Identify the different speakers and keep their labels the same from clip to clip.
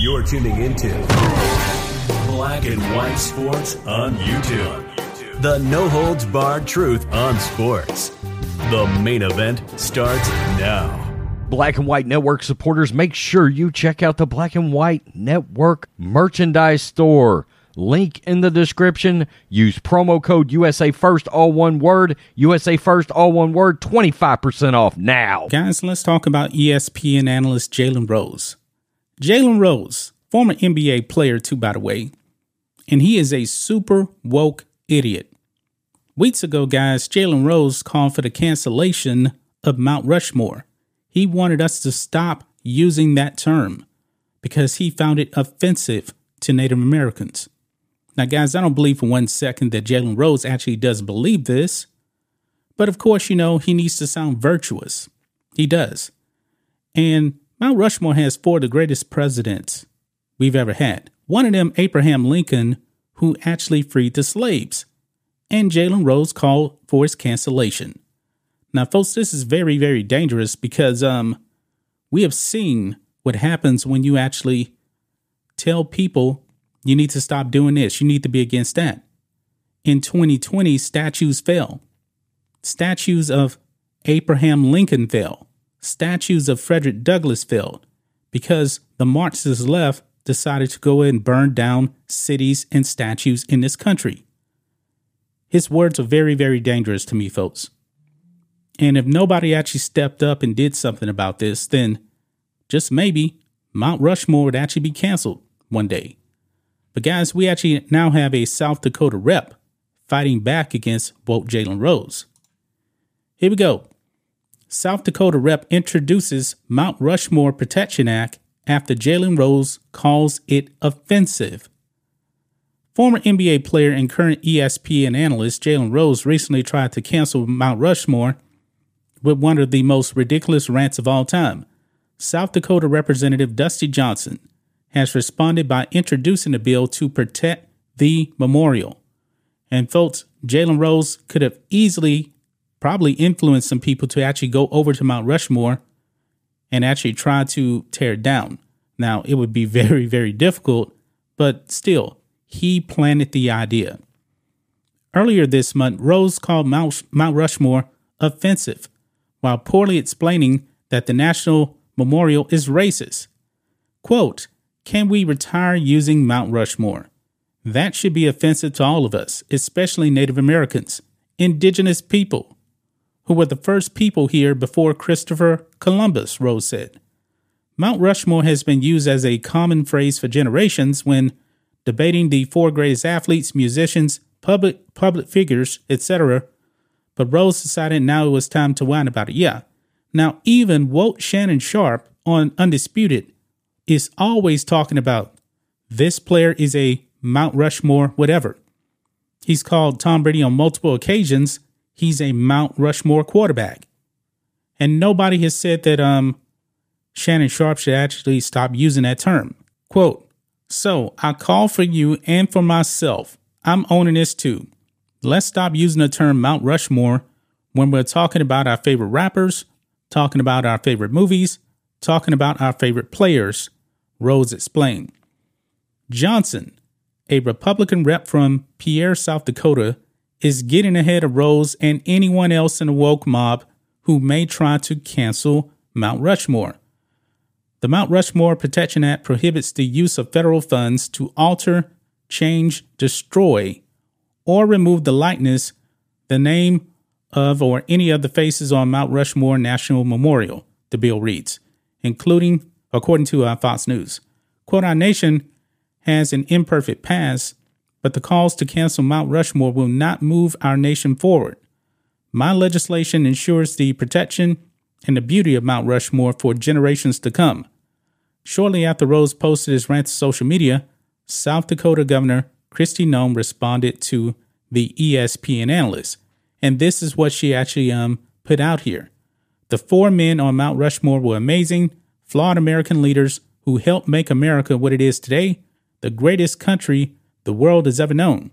Speaker 1: You're tuning into Black and White Sports on YouTube. The no holds barred truth on sports. The main event starts now.
Speaker 2: Black and White Network supporters, make sure you check out the Black and White Network merchandise store. Link in the description. Use promo code USA First, all one word. USA First, all one word. 25% off now.
Speaker 3: Guys, let's talk about ESPN analyst Jalen Rose. Jalen Rose, former NBA player, too, by the way, and he is a super woke idiot. Weeks ago, guys, Jalen Rose called for the cancellation of Mount Rushmore. He wanted us to stop using that term because he found it offensive to Native Americans. Now, guys, I don't believe for one second that Jalen Rose actually does believe this. But of course, you know, he needs to sound virtuous. He does. And Mount Rushmore has four of the greatest presidents we've ever had. One of them, Abraham Lincoln, who actually freed the slaves. And Jalen Rose called for his cancellation. Now, folks, this is very, very dangerous because um, we have seen what happens when you actually tell people you need to stop doing this. You need to be against that. In 2020, statues fell. Statues of Abraham Lincoln fell. Statues of Frederick Douglass fell because the Marxists left decided to go and burn down cities and statues in this country. His words are very, very dangerous to me, folks. And if nobody actually stepped up and did something about this, then just maybe Mount Rushmore would actually be canceled one day. But guys, we actually now have a South Dakota rep fighting back against woke Jalen Rose. Here we go. South Dakota rep introduces Mount Rushmore Protection Act after Jalen Rose calls it offensive. Former NBA player and current ESPN analyst Jalen Rose recently tried to cancel Mount Rushmore with one of the most ridiculous rants of all time. South Dakota Representative Dusty Johnson has responded by introducing a bill to protect the memorial. And folks, Jalen Rose could have easily probably influenced some people to actually go over to Mount Rushmore and actually try to tear it down. Now, it would be very, very difficult, but still, he planted the idea. Earlier this month, Rose called Mount, Mount Rushmore offensive while poorly explaining that the National Memorial is racist. Quote, can we retire using Mount Rushmore? That should be offensive to all of us, especially Native Americans, indigenous people, who were the first people here before Christopher Columbus, Rose said. Mount Rushmore has been used as a common phrase for generations when debating the four greatest athletes, musicians, public public figures, etc. But Rose decided now it was time to whine about it. Yeah. Now even Walt Shannon Sharpe on Undisputed is always talking about this player is a Mount Rushmore, whatever. He's called Tom Brady on multiple occasions. He's a Mount Rushmore quarterback. And nobody has said that um, Shannon Sharpe should actually stop using that term. Quote, so I call for you and for myself. I'm owning this too. Let's stop using the term Mount Rushmore when we're talking about our favorite rappers, talking about our favorite movies, talking about our favorite players, Rose explained. Johnson, a Republican rep from Pierre, South Dakota, is getting ahead of Rose and anyone else in the woke mob who may try to cancel Mount Rushmore. The Mount Rushmore Protection Act prohibits the use of federal funds to alter, change, destroy, or remove the likeness, the name of, or any of the faces on Mount Rushmore National Memorial, the bill reads, including according to uh, Fox News. Quote, Our nation has an imperfect past, but the calls to cancel Mount Rushmore will not move our nation forward. My legislation ensures the protection and the beauty of Mount Rushmore for generations to come. Shortly after Rose posted his rant to social media, South Dakota Governor Kristi Noem responded to the ESPN analyst. And this is what she actually um, put out here. The four men on Mount Rushmore were amazing, flawed American leaders who helped make America what it is today, the greatest country the world has ever known.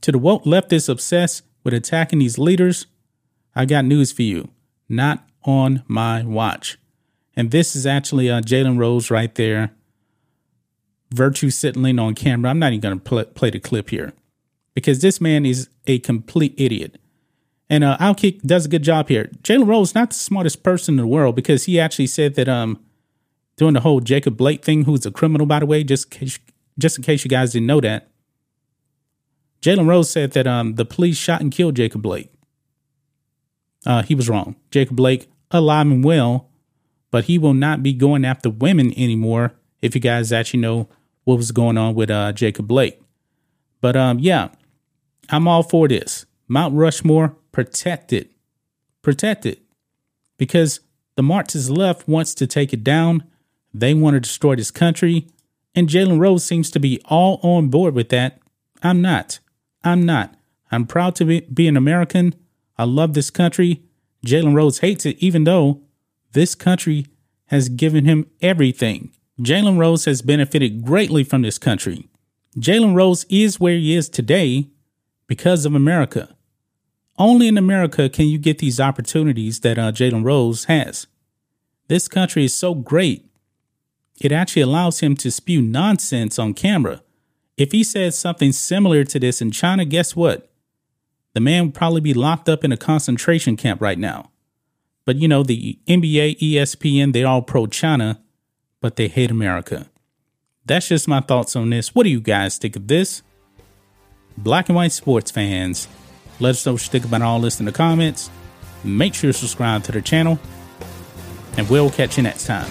Speaker 3: To the woke leftists obsessed with attacking these leaders, I got news for you. Not on my watch. And this is actually uh, Jalen Rose right there. Virtue signaling on camera. I'm not even going to play, play the clip here because this man is a complete idiot. And uh, Outkick does a good job here. Jalen Rose not the smartest person in the world because he actually said that um during the whole Jacob Blake thing, who's a criminal by the way, just case, just in case you guys didn't know that. Jalen Rose said that um the police shot and killed Jacob Blake. Uh, he was wrong. Jacob Blake alive and well, but he will not be going after women anymore. If you guys actually know what was going on with uh, Jacob Blake, but um, yeah, I'm all for this. Mount Rushmore protected, protected, because the Marxist left wants to take it down. They want to destroy this country, and Jalen Rose seems to be all on board with that. I'm not. I'm not. I'm proud to be, be an American. I love this country. Jalen Rose hates it, even though this country has given him everything. Jalen Rose has benefited greatly from this country. Jalen Rose is where he is today because of America. Only in America can you get these opportunities that uh, Jalen Rose has. This country is so great, it actually allows him to spew nonsense on camera. If he said something similar to this in China, guess what? The man would probably be locked up in a concentration camp right now. But you know, the NBA, ESPN, they're all pro China, but they hate America. That's just my thoughts on this. What do you guys think of this? Black and white sports fans, let us know what you think about all this in the comments. Make sure to subscribe to the channel, and we'll catch you next time.